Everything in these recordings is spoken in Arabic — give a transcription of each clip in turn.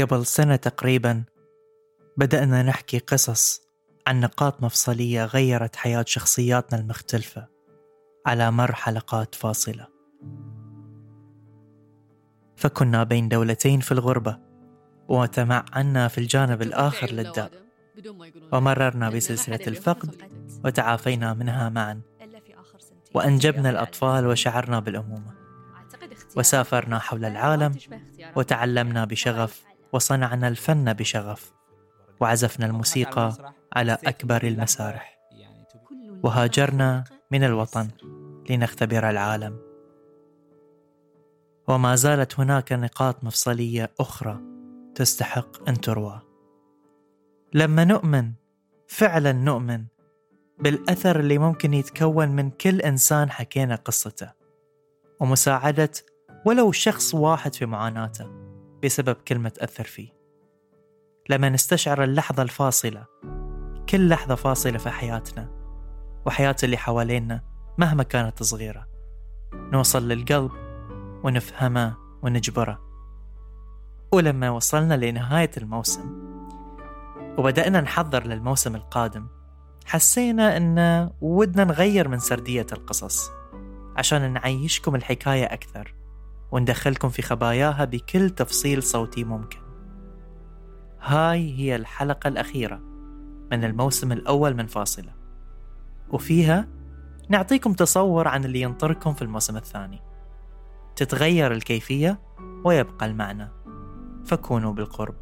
قبل سنة تقريبا بدأنا نحكي قصص عن نقاط مفصلية غيرت حياة شخصياتنا المختلفة على مر حلقات فاصلة. فكنا بين دولتين في الغربة وتمعنا في الجانب الآخر للدار. ومررنا بسلسلة الفقد وتعافينا منها معا. وأنجبنا الأطفال وشعرنا بالأمومة. وسافرنا حول العالم وتعلمنا بشغف. وصنعنا الفن بشغف وعزفنا الموسيقى على أكبر المسارح. وهاجرنا من الوطن لنختبر العالم. وما زالت هناك نقاط مفصلية أخرى تستحق أن تروى. لما نؤمن فعلا نؤمن بالأثر اللي ممكن يتكون من كل إنسان حكينا قصته. ومساعدة ولو شخص واحد في معاناته. بسبب كلمة أثر فيه. لما نستشعر اللحظة الفاصلة كل لحظة فاصلة في حياتنا وحياة اللي حوالينا مهما كانت صغيرة نوصل للقلب ونفهمه ونجبره. ولما وصلنا لنهاية الموسم وبدأنا نحضر للموسم القادم حسينا أن ودنا نغير من سردية القصص عشان نعيشكم الحكاية أكثر. وندخلكم في خباياها بكل تفصيل صوتي ممكن. هاي هي الحلقة الأخيرة من الموسم الأول من فاصلة. وفيها نعطيكم تصور عن اللي ينطركم في الموسم الثاني. تتغير الكيفية ويبقى المعنى. فكونوا بالقرب.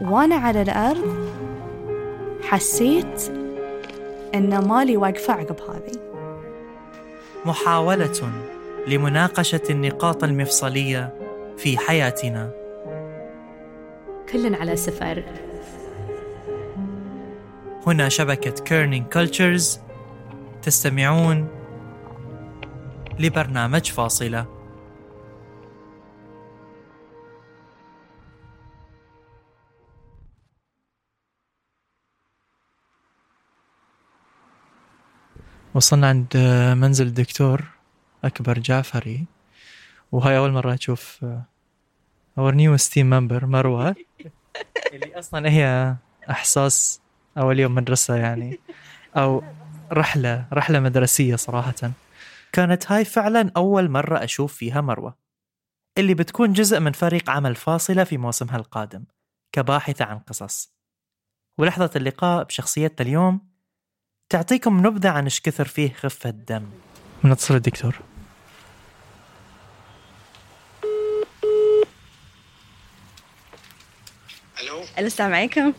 وأنا على الأرض حسيت أن مالي واقفة عقب هذه. محاولة لمناقشة النقاط المفصلية في حياتنا. كل على سفر. هنا شبكة Kerning Cultures تستمعون لبرنامج فاصلة. وصلنا عند منزل الدكتور أكبر جعفري وهاي أول مرة أشوف our newest team member مروة. اللي أصلا هي إحساس أول يوم مدرسة يعني أو رحلة رحلة مدرسية صراحة. كانت هاي فعلا أول مرة أشوف فيها مروة اللي بتكون جزء من فريق عمل فاصلة في موسمها القادم كباحثة عن قصص. ولحظة اللقاء بشخصيتنا اليوم تعطيكم نبذة عن إيش كثر فيه خفة دم بنتصل الدكتور. ألو. السلام عليكم.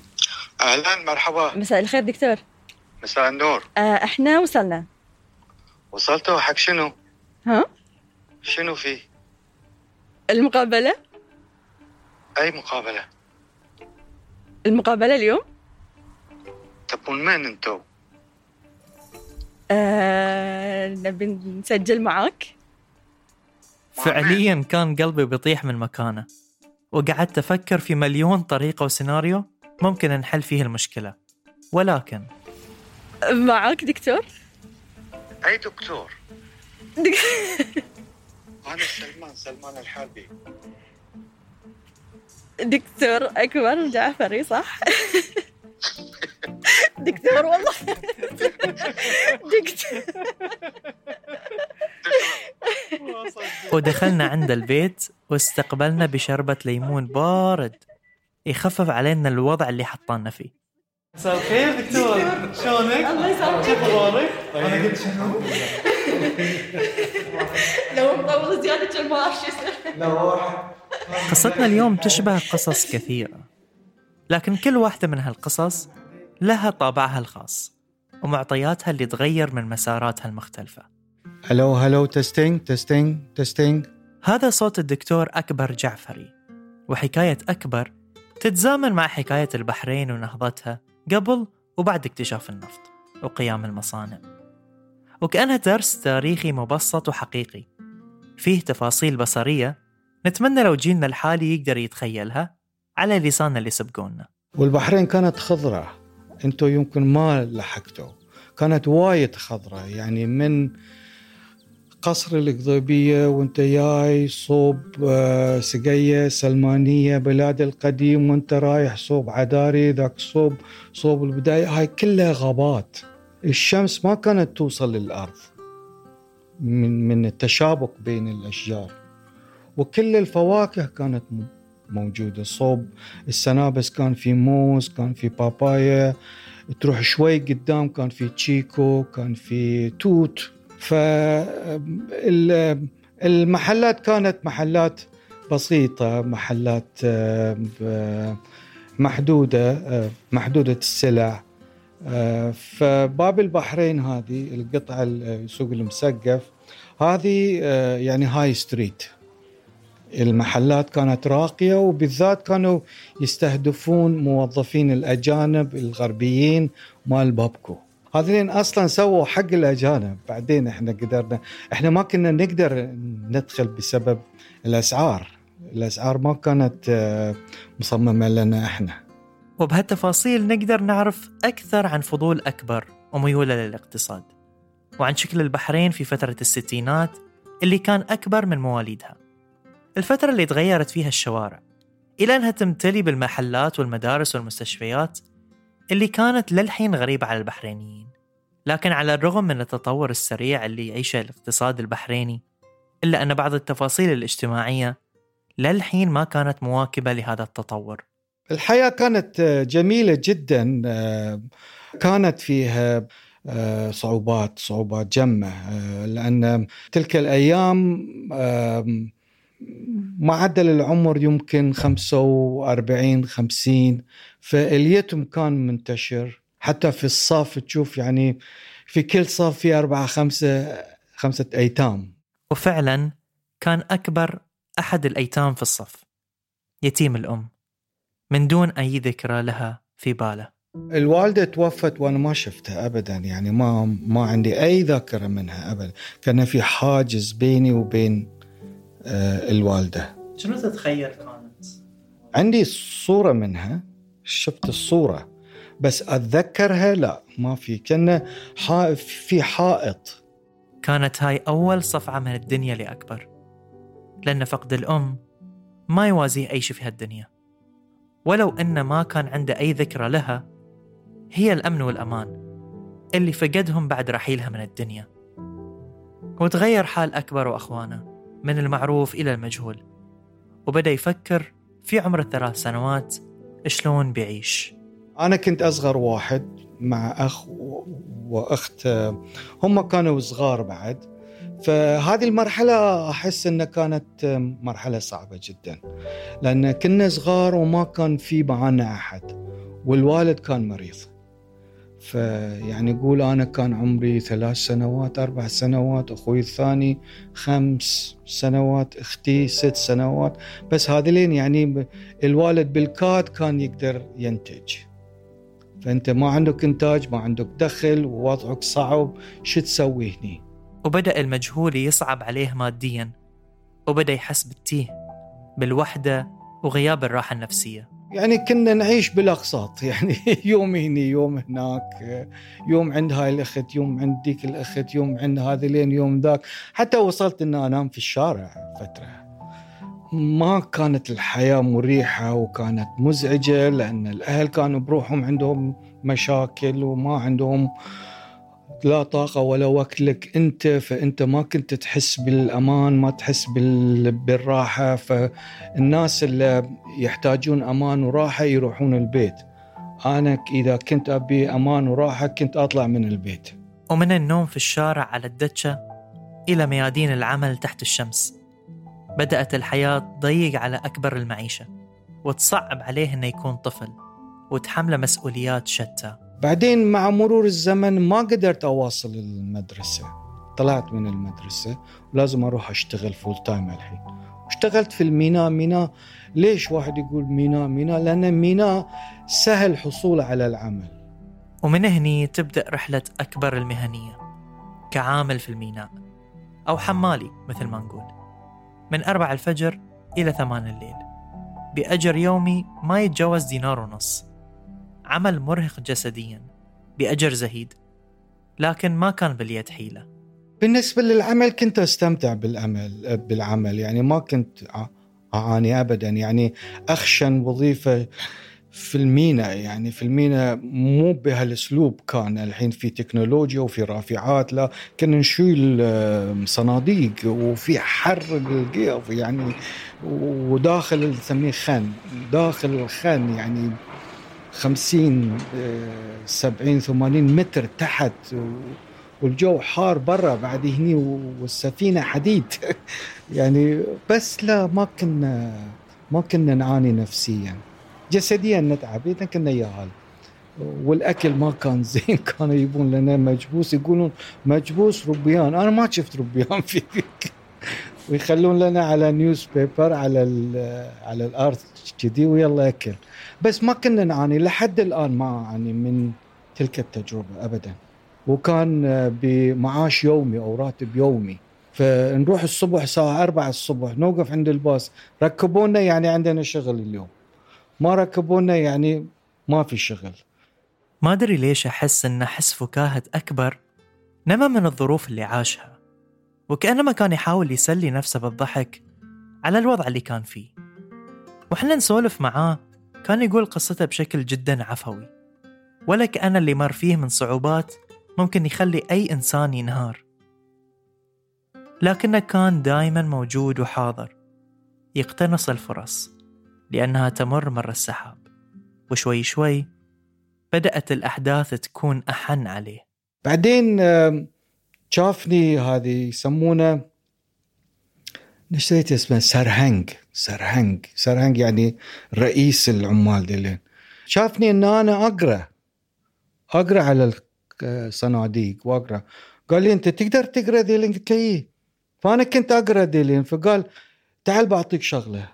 أهلا مرحبا. مساء الخير دكتور. مساء النور. آه إحنا وصلنا. وصلتوا؟ حق شنو؟ ها؟ شنو فيه؟ المقابلة؟ أي مقابلة؟ المقابلة اليوم؟ تبون من أنتو؟ آه نبي نسجل معاك. فعليا كان قلبي بيطيح من مكانه وقعدت أفكر في مليون طريقة وسيناريو ممكن نحل فيه المشكلة. ولكن معاك دكتور؟ أي دكتور؟ دك... أنا سلمان سلمان الحربي. دكتور أكبر جعفري صح؟ دكتور والله. دكتور. ودخلنا عند البيت واستقبلنا بشربة ليمون بارد. يخفف علينا الوضع اللي حطانا فيه. مساء الخير دكتور. شلونك؟ الله يسلمك. كيف أخبارك؟ أنا قلت شنو؟ لو مطول زيادة كان ما أعرف شو قصتنا اليوم تشبه قصص كثيرة. لكن كل واحدة من هالقصص لها طابعها الخاص ومعطياتها اللي تغير من مساراتها المختلفة. hello hello testing testing testing هذا صوت الدكتور أكبر جعفري وحكاية أكبر تتزامن مع حكاية البحرين ونهضتها قبل وبعد اكتشاف النفط وقيام المصانع. وكأنها درس تاريخي مبسط وحقيقي فيه تفاصيل بصرية نتمنى لو جيلنا الحالي يقدر يتخيلها على لسان اللي سبقونا. والبحرين كانت خضراء أنتم يمكن ما لحقتوا. كانت وايد خضراء يعني من قصر القضيبية وانت جاي صوب آه، سقية سلمانية بلاد القديم وانت رايح صوب عداري ذاك صوب صوب البداية. هاي كلها غابات. الشمس ما كانت توصل للأرض من من التشابك بين الأشجار. وكل الفواكه كانت م- موجودة. صوب السنابس كان في موز كان في بابايا. تروح شوي قدام كان في تشيكو كان في توت. فالمحلات كانت محلات بسيطة محلات آه، محدودة آه، محدودة السلع. آه، فباب البحرين هذه القطعة السوق المسقف هذه يعني هاي ستريت. المحلات كانت راقية وبالذات كانوا يستهدفون موظفين الأجانب الغربيين مال بابكو. هذين أصلا سووا حق الأجانب. بعدين إحنا قدرنا إحنا ما كنا نقدر ندخل بسبب الأسعار. الأسعار ما كانت آه، مصممة لنا إحنا. وبهالتفاصيل نقدر نعرف أكثر عن فضول أكبر وميولة للاقتصاد وعن شكل البحرين في فترة الستينات اللي كان أكبر من مواليدها. الفترة اللي تغيرت فيها الشوارع إلى أنها تمتلي بالمحلات والمدارس والمستشفيات اللي كانت للحين غريبة على البحرينيين. لكن على الرغم من التطور السريع اللي يعيشه الاقتصاد البحريني إلا أن بعض التفاصيل الاجتماعية للحين ما كانت مواكبة لهذا التطور. الحياة كانت آه، جميلة جدا آه، كانت فيها آه، صعوبات صعوبات جمة آه، لأن تلك الأيام آم، معدل العمر يمكن 45 50 فاليتم كان منتشر. حتى في الصف تشوف يعني في كل صف في أربعة خمسة خمسة أيتام. وفعلا كان أكبر أحد الأيتام في الصف يتيم الأم من دون أي ذكرى لها في باله. الوالدة توفت وأنا ما شفتها أبدا يعني ما ما عندي أي ذاكرة منها أبدا. كان في حاجز بيني وبين آه، الوالدة. شنو تتخيل كانت؟ عندي صورة منها. شفت الصورة. بس أتذكرها؟ لا ما في. كان حا- في حائط. كانت هاي أول صفعة من الدنيا لأكبر. لأن فقد الأم ما يوازيه أي شيء في هالدنيا. ولو أن ما كان عنده أي ذكرى لها هي الأمن والأمان اللي فقدهم بعد رحيلها من الدنيا. وتغير حال أكبر وأخوانه. من المعروف إلى المجهول. وبدأ يفكر في عمر الثلاث سنوات شلون بيعيش. أنا كنت أصغر واحد مع أخ وأخت هم كانوا صغار بعد. فهذه المرحلة أحس أنها كانت مرحلة صعبة جدا لأن كنا صغار وما كان في معانا أحد والوالد كان مريض. فيعني يقول أنا كان عمري ثلاث سنوات أربع سنوات أخوي الثاني خمس سنوات أختي ست سنوات. بس هذلين يعني الوالد بالكاد كان يقدر ينتج. فأنت ما عندك إنتاج ما عندك دخل ووضعك صعب شو تسوي هني؟ وبدأ المجهول يصعب عليه ماديا وبدأ يحس بالتيه بالوحدة وغياب الراحة النفسية. يعني كنا نعيش بالأقساط. يعني يوم هني يوم هناك يوم عند هاي الأخت يوم عند ديك الأخت يوم عند هذولين يوم ذاك. حتى وصلت ان أنام في الشارع فترة. ما كانت الحياة مريحة وكانت مزعجة لأن الأهل كانوا بروحهم عندهم مشاكل وما عندهم لا طاقة ولا وقت لك أنت فأنت ما كنت تحس بالأمان ما تحس بال... بالراحة. فالناس اللي يحتاجون أمان وراحة يروحون البيت. أنا إذا كنت أبي أمان وراحة كنت أطلع من البيت. ومن النوم في الشارع على الدتشة إلى ميادين العمل تحت الشمس بدأت الحياة تضيق على أكبر المعيشة وتصعب عليه إنه يكون طفل وتحمله مسؤوليات شتى. بعدين مع مرور الزمن ما قدرت أواصل المدرسة. طلعت من المدرسة ولازم أروح أشتغل full time الحين. اشتغلت في الميناء. ميناء ليش واحد يقول ميناء؟ ميناء لأن ميناء سهل الحصول على العمل. ومن هني تبدأ رحلة أكبر المهنية كعامل في الميناء أو حمالي مثل ما نقول. من أربع الفجر إلى ثمان الليل. بأجر يومي ما يتجاوز دينار ونص. عمل مرهق جسديا بأجر زهيد لكن ما كان باليد حيلة. بالنسبة للعمل كنت أستمتع بالعمل بالعمل يعني ما كنت أعاني أبدا. يعني أخشن وظيفة في المينا يعني في المينا مو بهالأسلوب كان. الحين في تكنولوجيا وفي رافعات لا كنا نشيل صناديق وفي حر القيف يعني وداخل نسميه خن داخل الخن يعني خمسين سبعين ثمانين متر تحت والجو حار برا بعد هني والسفينة حديد. يعني بس لا ما كنا ما كنا نعاني نفسيا. جسديا نتعب إذا كنا ياهل والأكل ما كان زين كانوا يجيبون لنا مجبوس يقولون مجبوس ربيان أنا ما شفت ربيان في ويخلون لنا على نيوز بيبر على على الأرض كذي ويلا أكل. بس ما كنا نعاني لحد الآن ما أعاني من تلك التجربة ابدا. وكان بمعاش يومي أو راتب يومي. فنروح الصبح الساعة 4 الصبح نوقف عند الباص. ركبونا يعني عندنا شغل اليوم. ما ركبونا يعني ما في شغل. ما أدري ليش أحس إن حس فكاهة أكبر. نما من الظروف اللي عاشها. وكأنما كان يحاول يسلي نفسه بالضحك على الوضع اللي كان فيه. وحنا نسولف معاه كان يقول قصته بشكل جدا عفوي. ولا كأن اللي مر فيه من صعوبات ممكن يخلي أي إنسان ينهار. لكنه كان دائما موجود وحاضر. يقتنص الفرص لأنها تمر مر السحاب. وشوي شوي بدأت الأحداث تكون أحن عليه. بعدين شافني هذه يسمونه نسيت اسمه؟ سرهنج سرهنج سرهنج يعني رئيس العمال ديلين. شافني إن أنا أقرأ. أقرأ على الصناديق وأقرأ. قال لي أنت تقدر تقرأ ديلين؟ قلت له إيه؟ فأنا كنت أقرأ ديلين. فقال تعال بعطيك شغلة.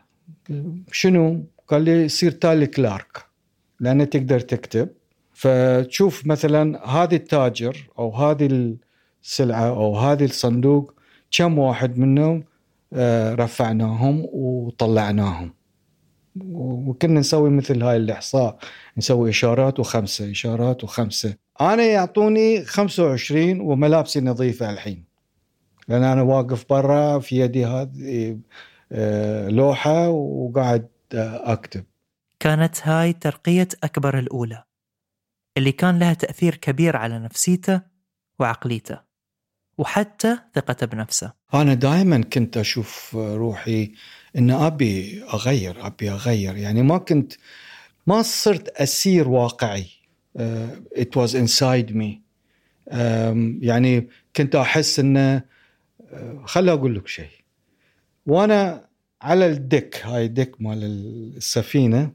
شنو؟ قال لي صير تالي كلارك. لأن تقدر تكتب. فتشوف مثلا هذه التاجر أو هذه السلعة أو هذه الصندوق كم واحد منهم رفعناهم وطلعناهم. وكنا نسوي مثل هاي الإحصاء نسوي إشارات وخمسة إشارات وخمسة. أنا يعطوني 25 وملابسي نظيفة الحين. لأن أنا واقف برا في يدي هذه لوحة وقاعد أكتب. كانت هاي ترقية أكبر الأولى اللي كان لها تأثير كبير على نفسيته وعقليته. وحتى ثقته بنفسه. أنا دائما كنت أشوف روحي إن أبي أغير أبي أغير. يعني ما كنت ما صرت أسير واقعي. Uh, it was inside me. Um, يعني كنت أحس انه uh, خل أقول لك شيء. وأنا على الدك هاي دك مال السفينة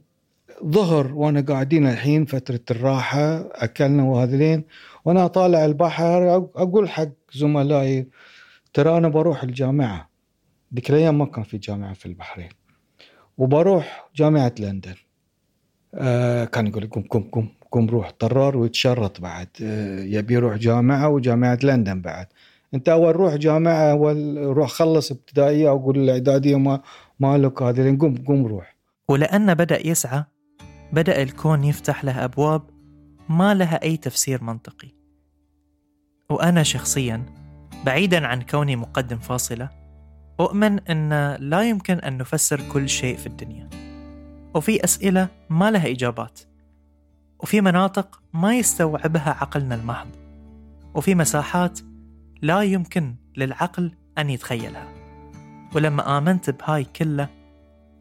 ظهر وأنا قاعدين الحين فترة الراحة أكلنا وهذلين وأنا طالع البحر أقول حق زملائي ترى أنا بروح الجامعة. ذيك الأيام ما كان في جامعة في البحرين. وبروح جامعة لندن. آه كان يقول قم قم قم قم روح طرار ويتشرط بعد. آه يبي يروح جامعة وجامعة لندن بعد. أنت أول روح جامعة أول روح خلص ابتدائية أقول الإعدادية ما مالك هذا قم قم روح. ولأنه بدأ يسعى بدأ الكون يفتح له أبواب ما لها أي تفسير منطقي. وأنا شخصيا بعيدا عن كوني مقدم فاصلة أؤمن أن لا يمكن أن نفسر كل شيء في الدنيا. وفي أسئلة ما لها إجابات. وفي مناطق ما يستوعبها عقلنا المحض. وفي مساحات لا يمكن للعقل أن يتخيلها. ولما آمنت بهاي كله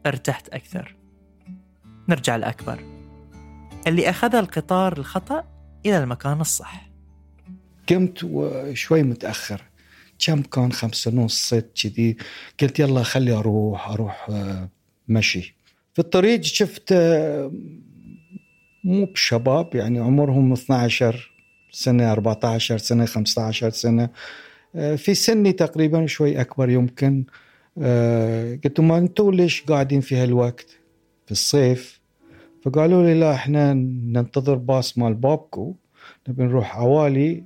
ارتحت أكثر. نرجع الأكبر. اللي أخذ القطار الخطأ إلى المكان الصح. قمت وشوي متأخر. كم كان خمسة ونص ست كذي قلت يلا خلي أروح أروح آه، مشي. في الطريق شفت آه، مو بشباب يعني عمرهم 12 سنة 14 سنة 15 سنة. آه، في سني تقريبا شوي أكبر يمكن. قلت ما أنتم ليش قاعدين في هالوقت؟ في الصيف. فقالوا لي لا إحنا ننتظر باص مال بابكو نبي نروح عوالي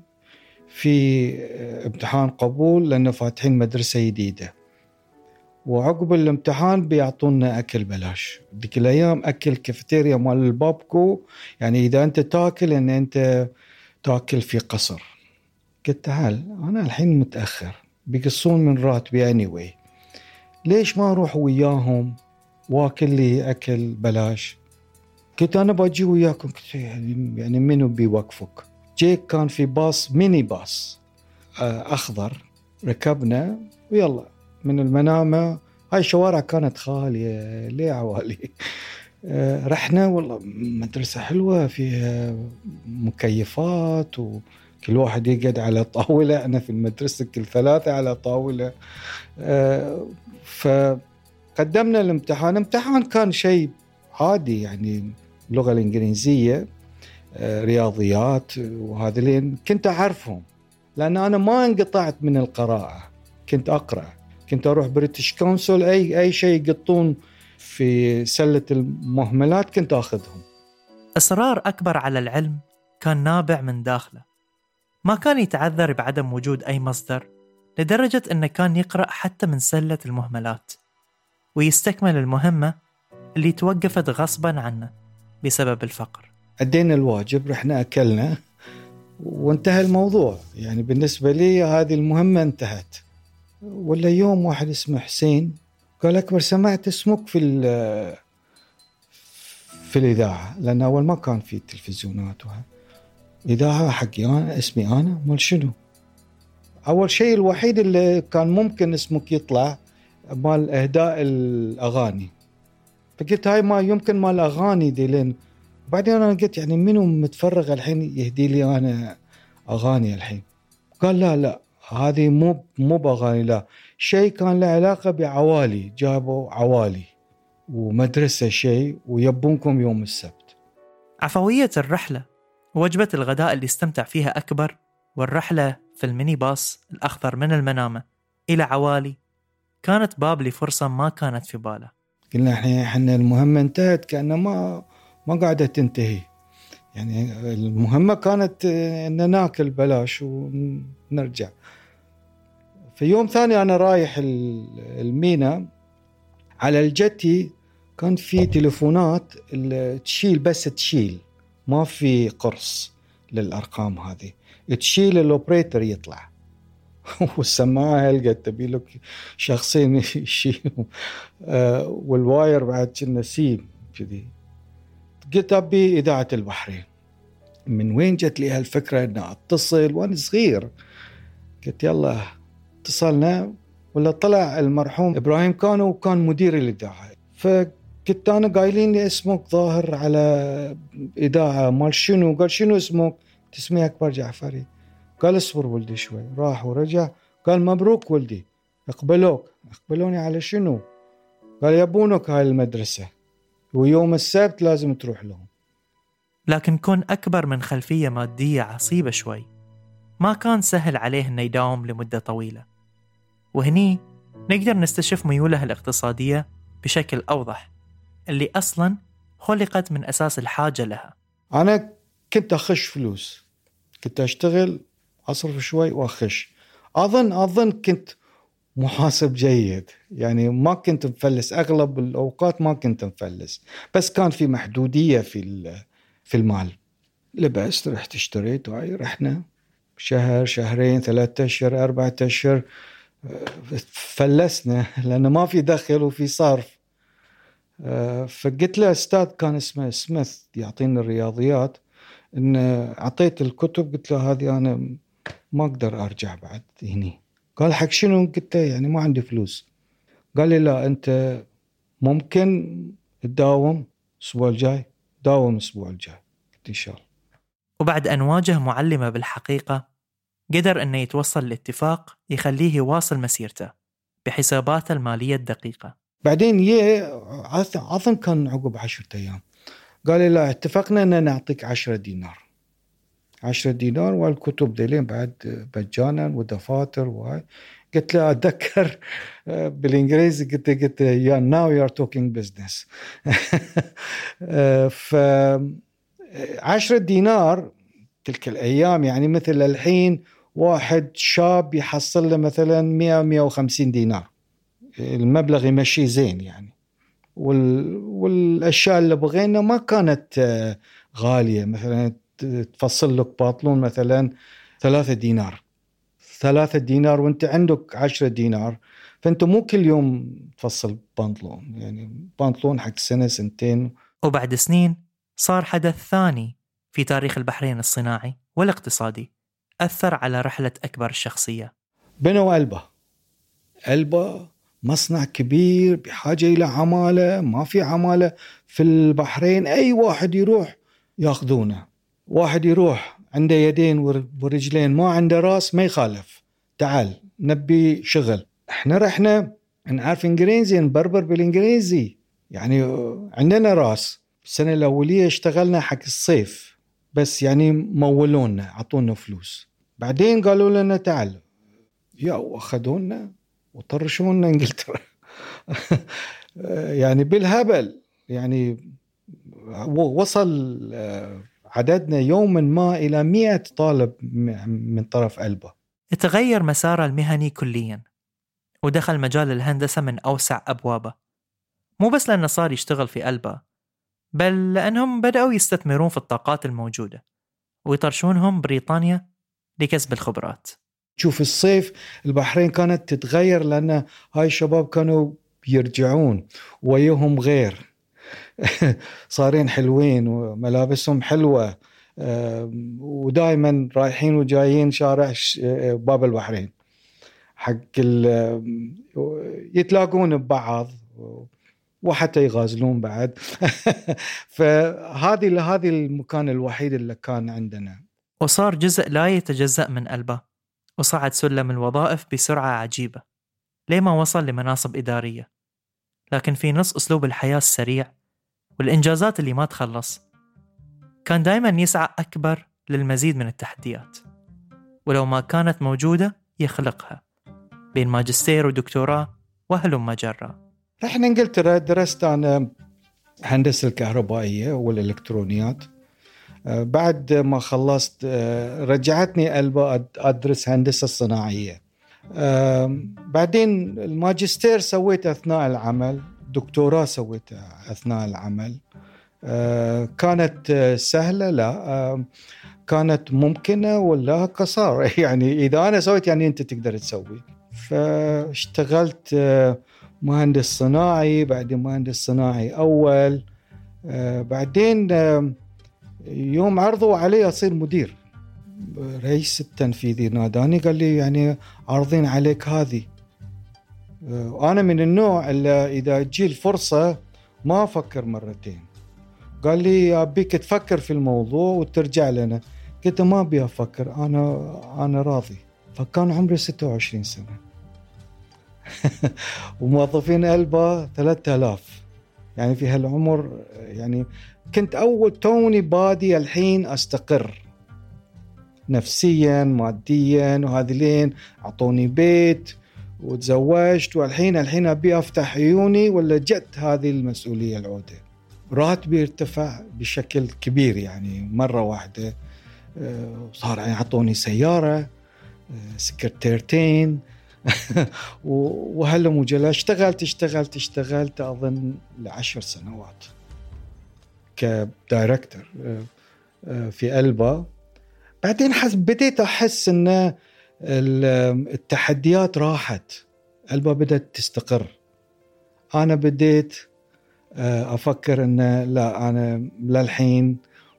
في امتحان قبول لأنه فاتحين مدرسة جديدة. وعقب الامتحان بيعطونا أكل بلاش. ذيك الأيام أكل كافيتيريا مال البابكو يعني إذا أنت تاكل أن أنت تاكل في قصر. قلت تعال أنا الحين متأخر؟ بيقصون من راتبي anyway. ليش ما أروح وياهم وأكل لي أكل بلاش؟ قلت أنا باجي وياكم. يعني منو بيوقفك؟ جيك كان في باص ميني باص. آه، أخضر. ركبنا ويلا من المنامة. هاي الشوارع كانت خالية ليه عوالي؟ آه، رحنا والله مدرسة حلوة فيها مكيفات وكل واحد يقعد على طاولة. أنا في المدرسة كل ثلاثة على طاولة. آه، فقدمنا الامتحان. امتحان كان شيء عادي يعني اللغة الإنجليزية. آه، رياضيات وهذين كنت أعرفهم لأن أنا ما انقطعت من القراءة كنت أقرأ. كنت أروح British Council أي أي شيء يقطون في سلة المهملات كنت أخذهم. إصرار أكبر على العلم كان نابع من داخله. ما كان يتعذر بعدم وجود أي مصدر لدرجة أنه كان يقرأ حتى من سلة المهملات ويستكمل المهمة اللي توقفت غصبا عنه بسبب الفقر. أدينا الواجب رحنا أكلنا وانتهى الموضوع. يعني بالنسبة لي هذه المهمة انتهت. ولا يوم واحد اسمه حسين قال أكبر سمعت اسمك في في الإذاعة لأن أول ما كان في تلفزيونات وها. إذاعة حقي أنا اسمي أنا. مال شنو؟ أول شيء الوحيد اللي كان ممكن اسمك يطلع مال إهداء الأغاني. فقلت هاي ما يمكن مال أغاني دي لين بعدين أنا قلت يعني منو متفرغ الحين يهدي لي أنا أغاني الحين؟ قال لا لا هذه مو مو بأغاني لا. شيء كان له علاقة بعوالي جابوا عوالي ومدرسة شيء ويبونكم يوم السبت. عفوية الرحلة وجبة الغداء اللي استمتع فيها أكبر والرحلة في الميني باص الأخضر من المنامة إلى عوالي كانت باب لفرصة ما كانت في باله. قلنا إحنا إحنا المهمه انتهت كأنه ما ما قاعدة تنتهي. يعني المهمة كانت إن ناكل بلاش ونرجع. في يوم ثاني أنا رايح المينا. على الجتي كان في تليفونات تشيل بس تشيل. ما في قرص للأرقام هذه. تشيل ال operator يطلع. والسماعة هلقت تبي لك شخصين يشيلوا. آه، وال wire بعد كنا سيم كذي. قلت أبي إذاعة البحرين. من وين جت لي هالفكرة ان أتصل وأنا صغير؟ قلت يلا اتصلنا ولا طلع المرحوم إبراهيم كانو وكان مدير الإذاعة. فكنت أنا قايلين لي اسمك ظاهر على إذاعة مال شنو؟ قال شنو اسمك؟ اسمي أكبر جعفري. قال اصبر ولدي شوي. راح ورجع. قال مبروك ولدي. اقبلوك. اقبلوني على شنو؟ قال يبونك هاي المدرسة. ويوم السبت لازم تروح لهم. لكن كون أكبر من خلفية مادية عصيبة شوي. ما كان سهل عليه إنه يداوم لمدة طويلة. وهني نقدر نستشف ميوله الاقتصادية بشكل أوضح اللي أصلا خلقت من أساس الحاجة لها. أنا كنت أخش فلوس. كنت أشتغل أصرف شوي وأخش. أظن أظن كنت محاسب جيد. يعني ما كنت مفلس. أغلب الأوقات ما كنت مفلس. بس كان في محدودية في في المال. لبست رحت اشتريت وهاي رحنا شهر شهرين ثلاثة أشهر أربعة أشهر. فلسنا لأنه ما في دخل وفي صرف. فقلت له أستاذ كان اسمه سميث يعطينا الرياضيات. ان أعطيت الكتب قلت له هذه أنا ما أقدر أرجع بعد هني. قال حق شنو قلت له يعني ما عندي فلوس. قال لي لا انت ممكن تداوم الأسبوع الجاي. داوم الأسبوع الجاي قلت إن شاء الله. وبعد أن واجه معلمة بالحقيقة قدر أنه يتوصل لاتفاق يخليه يواصل مسيرته بحساباته المالية الدقيقة. بعدين يه اظن كان عقب عشرة أيام. قال لي لا اتفقنا إن نعطيك عشرة دينار. عشرة دينار والكتب ذيلين بعد مجانا ودفاتر وهاي قلت له أتذكر آه، بالإنجليزي قلت له قلت yeah now you are talking business ف 10 دينار تلك الأيام يعني مثل الحين واحد شاب يحصل له مثلا 100 150 دينار. المبلغ يمشي زين يعني. وال... والأشياء اللي بغينا ما كانت آه، غالية. مثلا تفصل لك باطلون مثلا ثلاثة دينار. ثلاثة دينار وانت عندك عشرة دينار فانت مو كل يوم تفصل بنطلون يعني بنطلون حق سنة سنتين. وبعد سنين صار حدث ثاني في تاريخ البحرين الصناعي والاقتصادي أثر على رحلة أكبر الشخصية بنوا ألبا. ألبا مصنع كبير بحاجة إلى عمالة ما في عمالة في البحرين أي واحد يروح ياخذونه. واحد يروح عنده يدين ور- ورجلين ما عنده راس ما يخالف. تعال نبي شغل. إحنا رحنا نعرف إنجليزي نبربر بالإنجليزي. يعني عندنا راس. السنة الأولية اشتغلنا حق الصيف. بس يعني مولونا عطونا فلوس. بعدين قالوا لنا تعال. يا واخذونا وطرشونا إنجلترا. يعني بالهبل. يعني وصل آه، عددنا يوما ما إلى مئة طالب م- من طرف ألبا. تغير مسارة المهني كليا ودخل مجال الهندسة من أوسع أبوابه. مو بس لأنه صار يشتغل في ألبا بل لأنهم بدأوا يستثمرون في الطاقات الموجودة ويطرشونهم بريطانيا لكسب الخبرات. تشوف الصيف البحرين كانت تتغير لأن هاي الشباب كانوا يرجعون ويهم غير. صارين حلوين وملابسهم حلوة. ودائما رايحين وجايين شارع باب البحرين. حق يتلاقون ببعض وحتى يغازلون بعد. فهذه هذه المكان الوحيد اللي كان عندنا. وصار جزء لا يتجزأ من ألبا وصعد سلم الوظائف بسرعة عجيبة لما وصل لمناصب إدارية؟ لكن في نص أسلوب الحياة السريع. والإنجازات اللي ما تخلص. كان دائما يسعى أكبر للمزيد من التحديات ولو ما كانت موجودة يخلقها بين ماجستير ودكتوراه وهلم جرا رحنا إنجلترا درست أنا هندسة الكهربائية والإلكترونيات. بعد ما خلصت رجعتني ألبا أد- أدرس هندسة صناعية. آم، بعدين الماجستير سويته أثناء العمل. دكتوراه سويتها أثناء العمل. آه، كانت آه، سهلة لا آم، كانت ممكنة ولا قصار يعني إذا أنا سويت يعني أنت تقدر تسوي. فاشتغلت آه، مهندس صناعي بعدين مهندس صناعي أول آه، بعدين آه، يوم عرضوا علي أصير مدير. رئيس التنفيذي ناداني قال لي يعني عارضين عليك هذه. آه، أنا من النوع اللي إذا تجي الفرصة ما أفكر مرتين. قال لي أبيك تفكر في الموضوع وترجع لنا. قلت ما أبي أفكر أنا أنا راضي. فكان عمري 26 سنة. وموظفين ألبا 3000 يعني في هالعمر يعني كنت أول توني بادي الحين أستقر. نفسيا ماديا وهذلين أعطوني بيت. وتزوجت والحين الحين أبي أفتح عيوني ولا جت هذه المسؤولية العودة؟ راتبي ارتفع بشكل كبير يعني مرة واحدة آه، صار يعطوني سيارة آه، سكرتيرتين وهلا مجلة اشتغلت اشتغلت اشتغلت أظن لعشر سنوات كدايركتور آه، في ألبا. بعدين حس بديت أحس ان ال- التحديات راحت. البا بدأت تستقر. أنا بديت آه، أفكر إن لا أنا للحين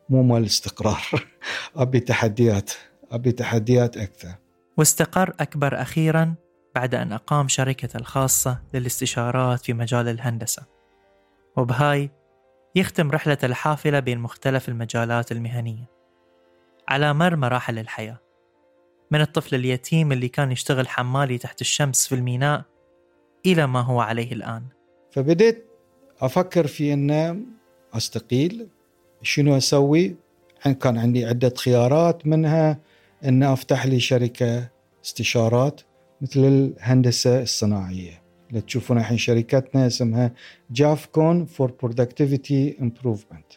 مو مال استقرار. أبي تحديات أبي تحديات أكثر. واستقر أكبر أخيرا بعد أن أقام شركة الخاصة للاستشارات في مجال الهندسة. وبهاي يختم رحلة الحافلة بين مختلف المجالات المهنية. على مر مراحل الحياة. من الطفل اليتيم اللي كان يشتغل حمالي تحت الشمس في الميناء إلى ما هو عليه الآن. فبديت أفكر في أن أستقيل. شنو أسوي؟ كان عندي عدة خيارات. منها أن أفتح لي شركة استشارات مثل الهندسة الصناعية. اللي تشوفون الحين شركتنا اسمها Jafcon for productivity improvement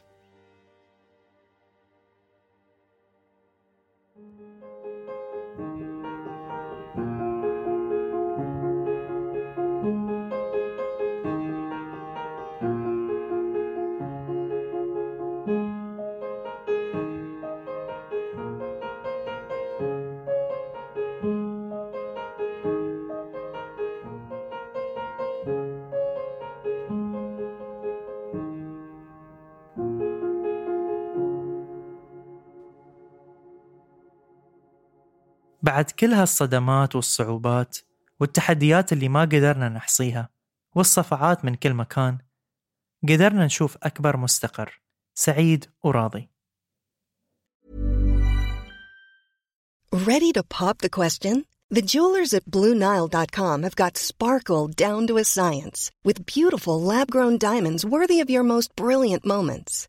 بعد كل هالصدمات والصعوبات والتحديات اللي ما قدرنا نحصيها والصفعات من كل مكان قدرنا نشوف أكبر مستقر سعيد وراضي Ready to pop the question? The jewelers at BlueNile.com have got sparkle down to a science with beautiful lab-grown diamonds worthy of your most brilliant moments.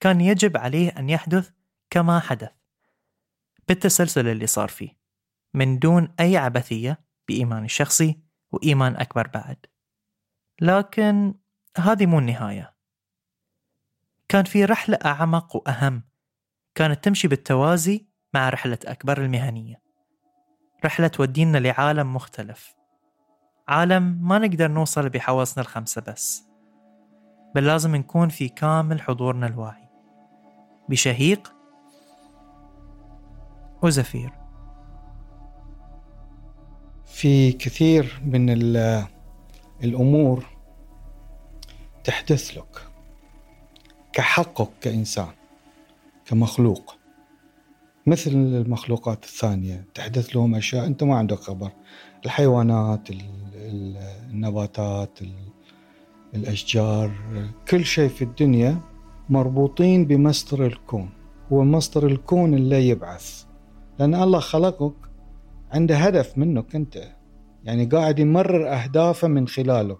كان يجب عليه أن يحدث كما حدث بالتسلسل اللي صار فيه من دون أي عبثية بإيماني الشخصي وإيمان أكبر بعد. لكن هذه مو النهاية. كان في رحلة أعمق وأهم كانت تمشي بالتوازي مع رحلة أكبر المهنية. رحلة تودينا لعالم مختلف عالم ما نقدر نوصل بحواسنا الخمسة بس بل لازم نكون في كامل حضورنا الواعي. بشهيق وزفير. في كثير من الأمور تحدث لك كحقك كإنسان كمخلوق. مثل المخلوقات الثانية تحدث لهم أشياء أنت ما عندك خبر. الحيوانات النباتات الأشجار كل شيء في الدنيا مربوطين بمصدر الكون. هو مصدر الكون اللي يبعث. لأن الله خلقك عنده هدف منك أنت. يعني قاعد يمرر أهدافه من خلالك.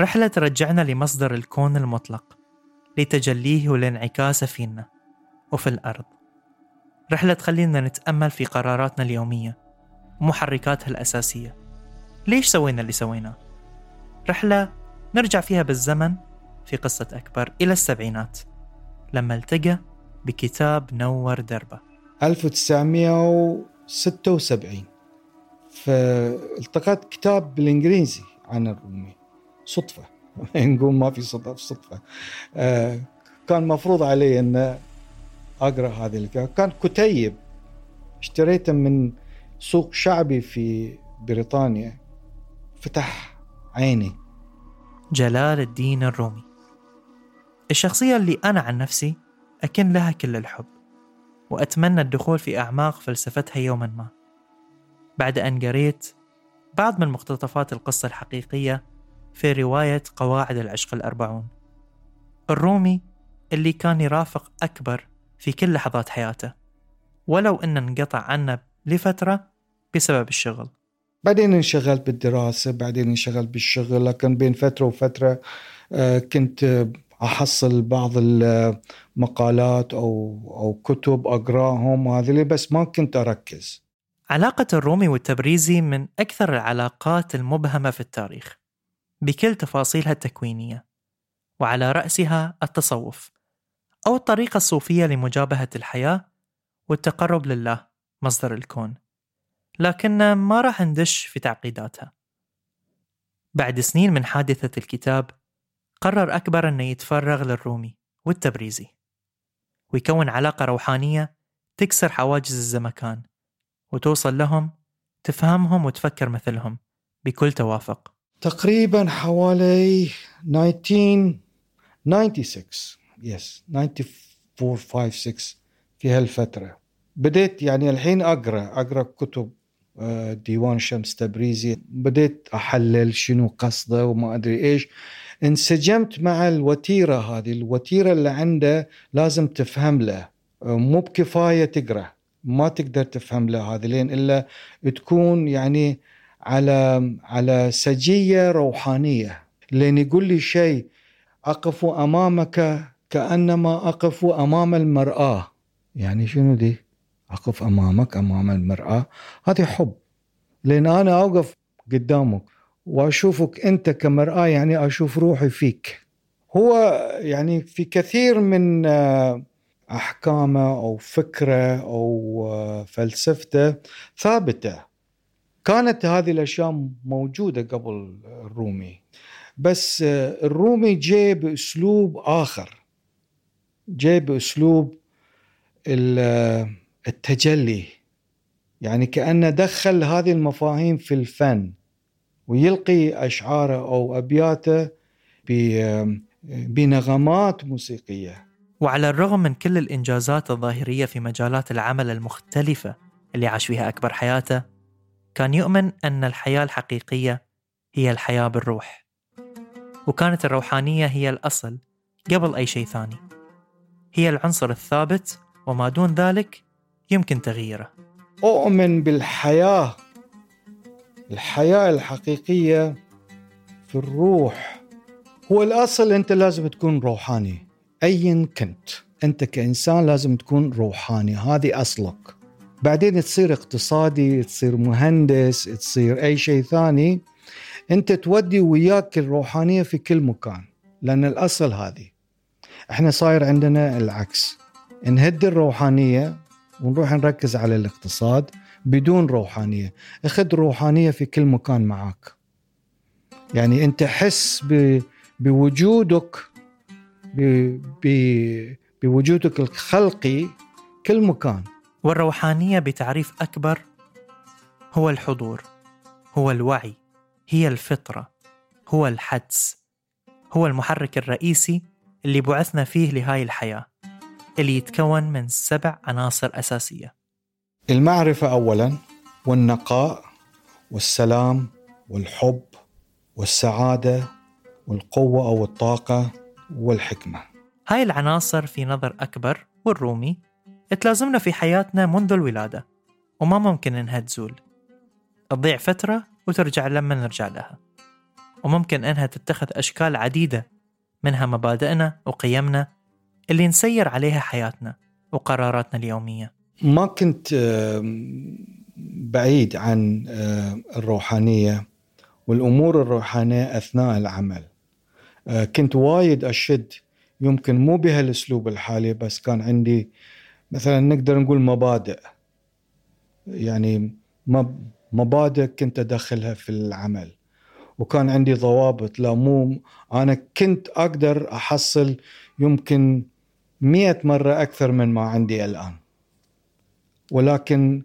رحلة ترجعنا لمصدر الكون المطلق لتجليه ولانعكاسه فينا وفي الأرض. رحلة تخلينا نتأمل في قراراتنا اليومية ومحركاتها الأساسية. ليش سوينا اللي سويناه؟ رحلة نرجع فيها بالزمن في قصة أكبر إلى السبعينات لما التقى بكتاب نور دربه. 1976 فالتقيت كتاب بالإنجليزي عن الرومي. صدفة. نقول ما في صدفة صدفة. آه كان مفروض علي أن أقرأ هذه الكتاب. كان كتيب اشتريته من سوق شعبي في بريطانيا. فتح عيني. جلال الدين الرومي. الشخصية اللي أنا عن نفسي أكن لها كل الحب وأتمنى الدخول في أعماق فلسفتها يوما ما. بعد أن قريت بعض من مقتطفات القصة الحقيقية في رواية قواعد العشق الأربعون الرومي اللي كان يرافق أكبر في كل لحظات حياته ولو أن انقطع عنا لفترة بسبب الشغل. بعدين انشغلت بالدراسة بعدين انشغلت بالشغل لكن بين فترة وفترة آه، كنت أحصل بعض المقالات أو أو كتب أقراهم هذه بس ما كنت أركز. علاقة الرومي والتبريزي من أكثر العلاقات المبهمة في التاريخ بكل تفاصيلها التكوينية وعلى رأسها التصوف أو الطريقة الصوفية لمجابهة الحياة والتقرب لله مصدر الكون لكن ما راح ندش في تعقيداتها. بعد سنين من حادثة الكتاب قرر أكبر أنه يتفرغ للرومي والتبريزي ويكون علاقة روحانية تكسر حواجز الزمكان وتوصل لهم تفهمهم وتفكر مثلهم بكل توافق. تقريبا حوالي 1996 يس 94 5 6 في هالفترة. بديت يعني الحين أقرأ أقرأ كتب آه، ديوان شمس تبريزي. بديت أحلل شنو قصده وما أدري إيش. انسجمت مع الوتيرة هذه. الوتيرة اللي عنده لازم تفهم له. مو بكفاية تقرأ. ما تقدر تفهم له هذه لين إلا تكون يعني على على سجية روحانية. لين يقول لي شيء أقف أمامك كأنما أقف أمام المرآة. يعني شنو دي؟ أقف أمامك أمام المرآة. هذه حب. لأن أنا أوقف قدامك. وأشوفك أنت كمرآة يعني أشوف روحي فيك. هو يعني في كثير من آه، أحكامه أو فكره أو آه، فلسفته ثابتة. كانت هذه الأشياء موجودة قبل الرومي. بس آه، الرومي جاء بأسلوب آخر. جاء بأسلوب التجلي. يعني كأنه دخل هذه المفاهيم في الفن. ويلقي أشعاره أو أبياته بنغمات موسيقية. وعلى الرغم من كل الإنجازات الظاهرية في مجالات العمل المختلفة اللي عاش فيها أكبر حياته كان يؤمن أن الحياة الحقيقية هي الحياة بالروح وكانت الروحانية هي الأصل قبل أي شيء ثاني. هي العنصر الثابت وما دون ذلك يمكن تغييره. أؤمن بالحياة الحياة الحقيقية في الروح. هو الأصل أنت لازم تكون روحاني أيا كنت. أنت كإنسان لازم تكون روحاني هذه أصلك. بعدين تصير اقتصادي تصير مهندس تصير أي شيء ثاني أنت تودي وياك الروحانية في كل مكان لأن الأصل هذه. إحنا صاير عندنا العكس. نهد الروحانية ونروح نركز على الاقتصاد بدون روحانية. أخذ روحانية في كل مكان معك. يعني أنت حس بوجودك بوجودك الخلقي كل مكان. والروحانية بتعريف أكبر هو الحضور هو الوعي هي الفطرة هو الحدس هو المحرك الرئيسي اللي بعثنا فيه لهاي الحياة اللي يتكون من سبع عناصر أساسية. المعرفة أولا والنقاء والسلام والحب والسعادة والقوة أو الطاقة والحكمة. هاي العناصر في نظر أكبر والرومي تلازمنا في حياتنا منذ الولادة وما ممكن إنها تزول. تضيع فترة وترجع لما نرجع لها. وممكن إنها تتخذ أشكال عديدة منها مبادئنا وقيمنا اللي نسير عليها حياتنا وقراراتنا اليومية. ما كنت بعيد عن الروحانية والأمور الروحانية أثناء العمل. آه، كنت وايد أشد يمكن مو بهالأسلوب الحالي بس كان عندي مثلا نقدر نقول مبادئ. يعني مبادئ كنت أدخلها في العمل. وكان عندي ضوابط لا مو أنا كنت أقدر أحصل يمكن مئة مرة أكثر من ما عندي الآن. ولكن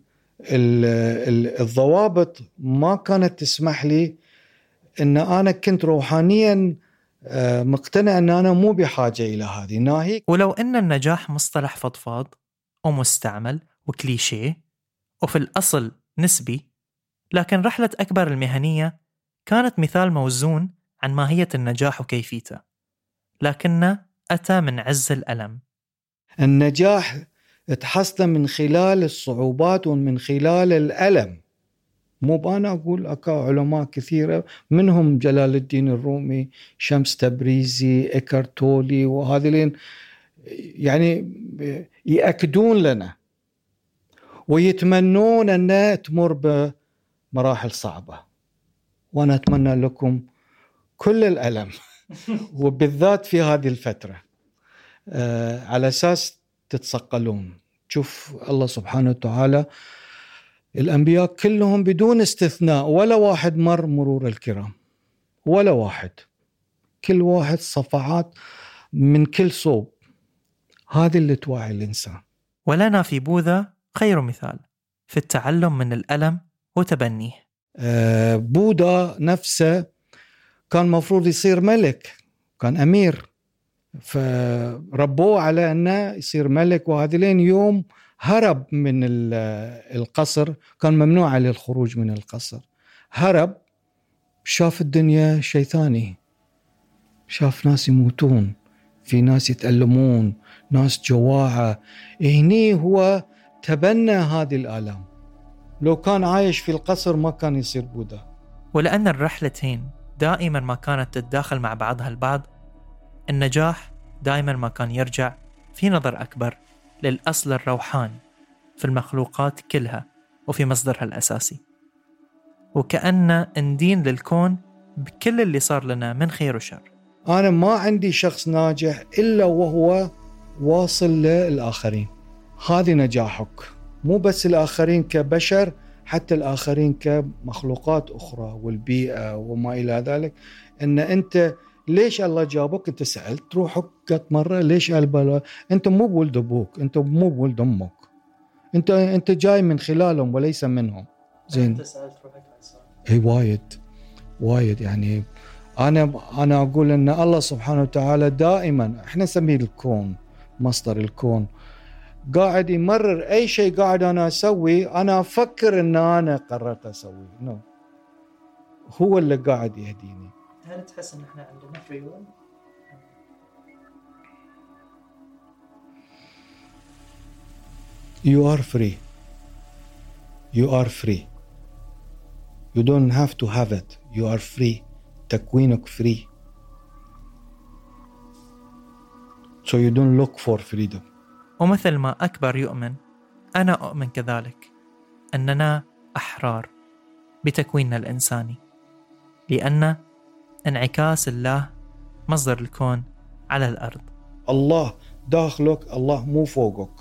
الضوابط ما كانت تسمح لي إن أنا كنت روحانيا آه، مقتنع إن أنا مو بحاجة إلى هذه. ناهيك؟ ولو إن النجاح مصطلح فضفاض ومستعمل وكليشيه وفي الأصل نسبي لكن رحلة أكبر المهنية كانت مثال موزون عن ماهية النجاح وكيفيته لكنه أتى من عز الألم. النجاح تحصل من خلال الصعوبات ومن خلال الألم. مو بأنا أقول أكا علماء كثيرة منهم جلال الدين الرومي شمس تبريزي إكرتولي وهذين يعني يأكدون لنا ويتمنون أن تمر بمراحل صعبة. وأنا أتمنى لكم كل الألم وبالذات في هذه الفترة. آه، على أساس تتصقلون شوف الله سبحانه وتعالى الأنبياء كلهم بدون استثناء ولا واحد مر مرور الكرام ولا واحد. كل واحد صفعات من كل صوب. هذه اللي توعي الإنسان. ولنا في بوذا خير مثال في التعلم من الألم وتبنيه. آه، بوذا نفسه كان مفروض يصير ملك كان أمير. فربوه على أنه يصير ملك وهذه لين يوم هرب من القصر كان ممنوع عليه الخروج من القصر. هرب شاف الدنيا شيء ثاني شاف ناس يموتون في ناس يتألمون ناس جواعة. هني هو تبنى هذه الآلام. لو كان عايش في القصر ما كان يصير بوذا ولأن الرحلتين دائما ما كانت تتداخل مع بعضها البعض النجاح دائما ما كان يرجع في نظر أكبر للأصل الروحاني في المخلوقات كلها وفي مصدرها الأساسي. وكأن ندين للكون بكل اللي صار لنا من خير وشر. أنا ما عندي شخص ناجح إلا وهو واصل للآخرين. هذه نجاحك. مو بس الآخرين كبشر حتى الآخرين كمخلوقات أخرى والبيئة وما إلى ذلك. أن أنت ليش الله جابك انت سألت روحك قد مرة ليش البلا انت مو بولد أبوك انت مو بولد أمك. انت انت جاي من خلالهم وليس منهم. زين. انت سألت روحك إي وايد وايد يعني. أنا أنا أقول إن الله سبحانه وتعالى دائما إحنا نسميه الكون مصدر الكون. قاعد يمرر أي شيء قاعد أنا أسوي أنا أفكر إن أنا قررت أسويه. نو no. هو اللي قاعد يهديني. هل تحس إن إحنا عندنا ويل؟ You are free. You are free. You don't have to have it. You are free. تكوينك free. So you don't look for freedom. ومثل ما أكبر يؤمن أنا أؤمن كذلك أننا أحرار بتكويننا الإنساني لأن انعكاس الله مصدر الكون على الأرض. الله داخلك الله مو فوقك.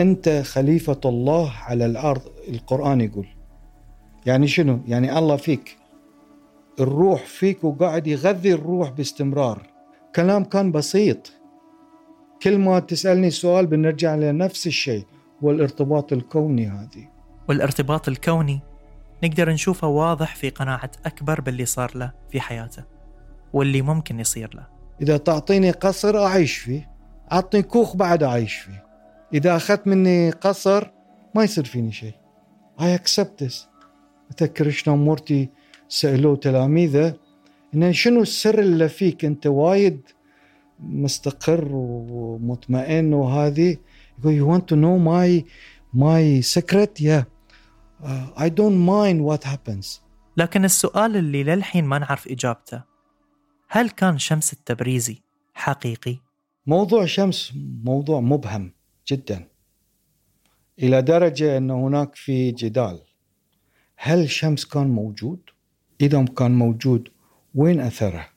أنت خليفة الله على الأرض القرآن يقول. يعني شنو؟ يعني الله فيك. الروح فيك وقاعد يغذي الروح باستمرار. كلام كان بسيط. كل ما تسألني سؤال بنرجع لنفس الشيء والارتباط الكوني هذه. والارتباط الكوني نقدر نشوفه واضح في قناعة أكبر باللي صار له في حياته واللي ممكن يصير له. إذا تعطيني قصر أعيش فيه أعطني كوخ بعد أعيش فيه. إذا أخذت مني قصر ما يصير فيني شيء. I accept this. أتذكر سألوه تلاميذه إن شنو السر اللي فيك أنت وايد مستقر ومطمئن وهذه؟ يقول you want to know my my secret? Yeah. I don't mind what happens لكن السؤال اللي للحين ما نعرف إجابته هل كان شمس التبريزي حقيقي؟ موضوع شمس موضوع مبهم جدا إلى درجة أن هناك في جدال هل شمس كان موجود؟ إذا كان موجود وين أثره؟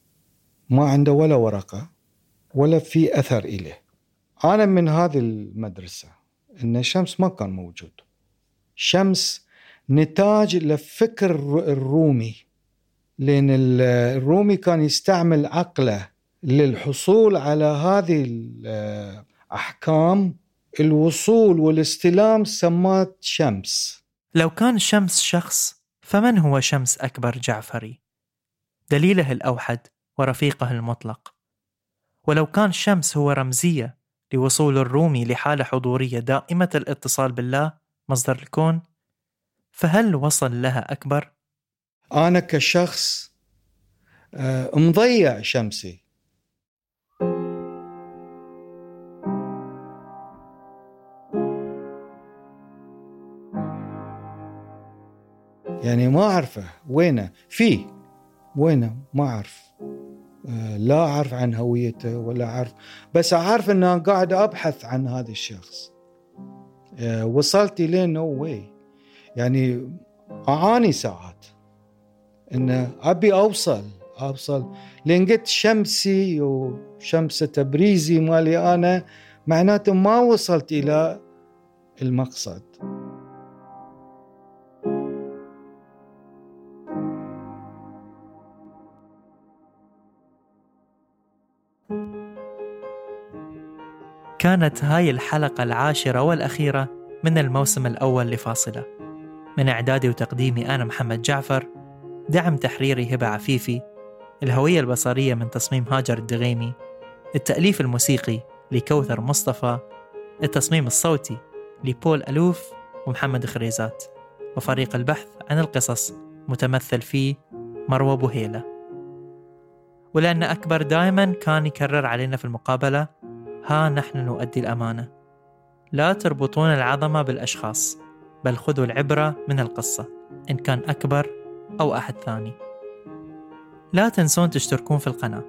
ما عنده ولا ورقة ولا في أثر إليه أنا من هذه المدرسة أن الشمس ما كان موجود شمس نتاج لفكر الرومي لأن الرومي كان يستعمل عقله للحصول على هذه الأحكام الوصول والاستلام سمات شمس لو كان شمس شخص فمن هو شمس أكبر جعفري؟ دليله الأوحد ورفيقه المطلق ولو كان شمس هو رمزية لوصول الرومي لحالة حضورية دائمة الاتصال بالله مصدر الكون فهل وصل لها أكبر؟ أنا كشخص آه، مضيع شمسي. يعني ما أعرفه وينه؟ فيه وينه؟ ما أعرف. آه، لا أعرف عن هويته ولا أعرف. بس أعرف أن أنا قاعد أبحث عن هذا الشخص. آه، وصلت إليه نو واي يعني أعاني ساعات. أن أبي أوصل أوصل. لأن قلت شمسي وشمس تبريزي مالي أنا معناته ما وصلت إلى المقصد. كانت هاي الحلقة العاشرة والأخيرة من الموسم الأول لفاصلة. من إعدادي وتقديمي أنا محمد جعفر دعم تحريري هبة عفيفي الهوية البصرية من تصميم هاجر الدغيمي التأليف الموسيقي لكوثر مصطفى التصميم الصوتي لبول ألوف ومحمد خريزات وفريق البحث عن القصص متمثل فيه مروى بوهيلة. ولأن أكبر دائما كان يكرر علينا في المقابلة ها نحن نؤدي الأمانة. لا تربطون العظمة بالأشخاص. بل خذوا العبرة من القصة إن كان أكبر أو أحد ثاني. لا تنسون تشتركون في القناة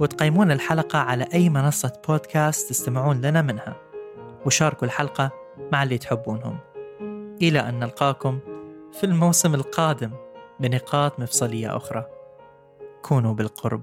وتقيمون الحلقة على أي منصة بودكاست تستمعون لنا منها وشاركوا الحلقة مع اللي تحبونهم. إلى أن نلقاكم في الموسم القادم بنقاط مفصلية أخرى. كونوا بالقرب.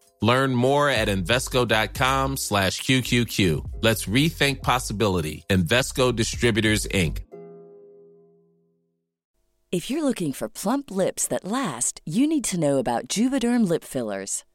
Learn more at Invesco.com slash QQQ. Let's rethink possibility. Invesco Distributors, Inc. If you're looking for plump lips that last, you need to know about Juvederm lip fillers.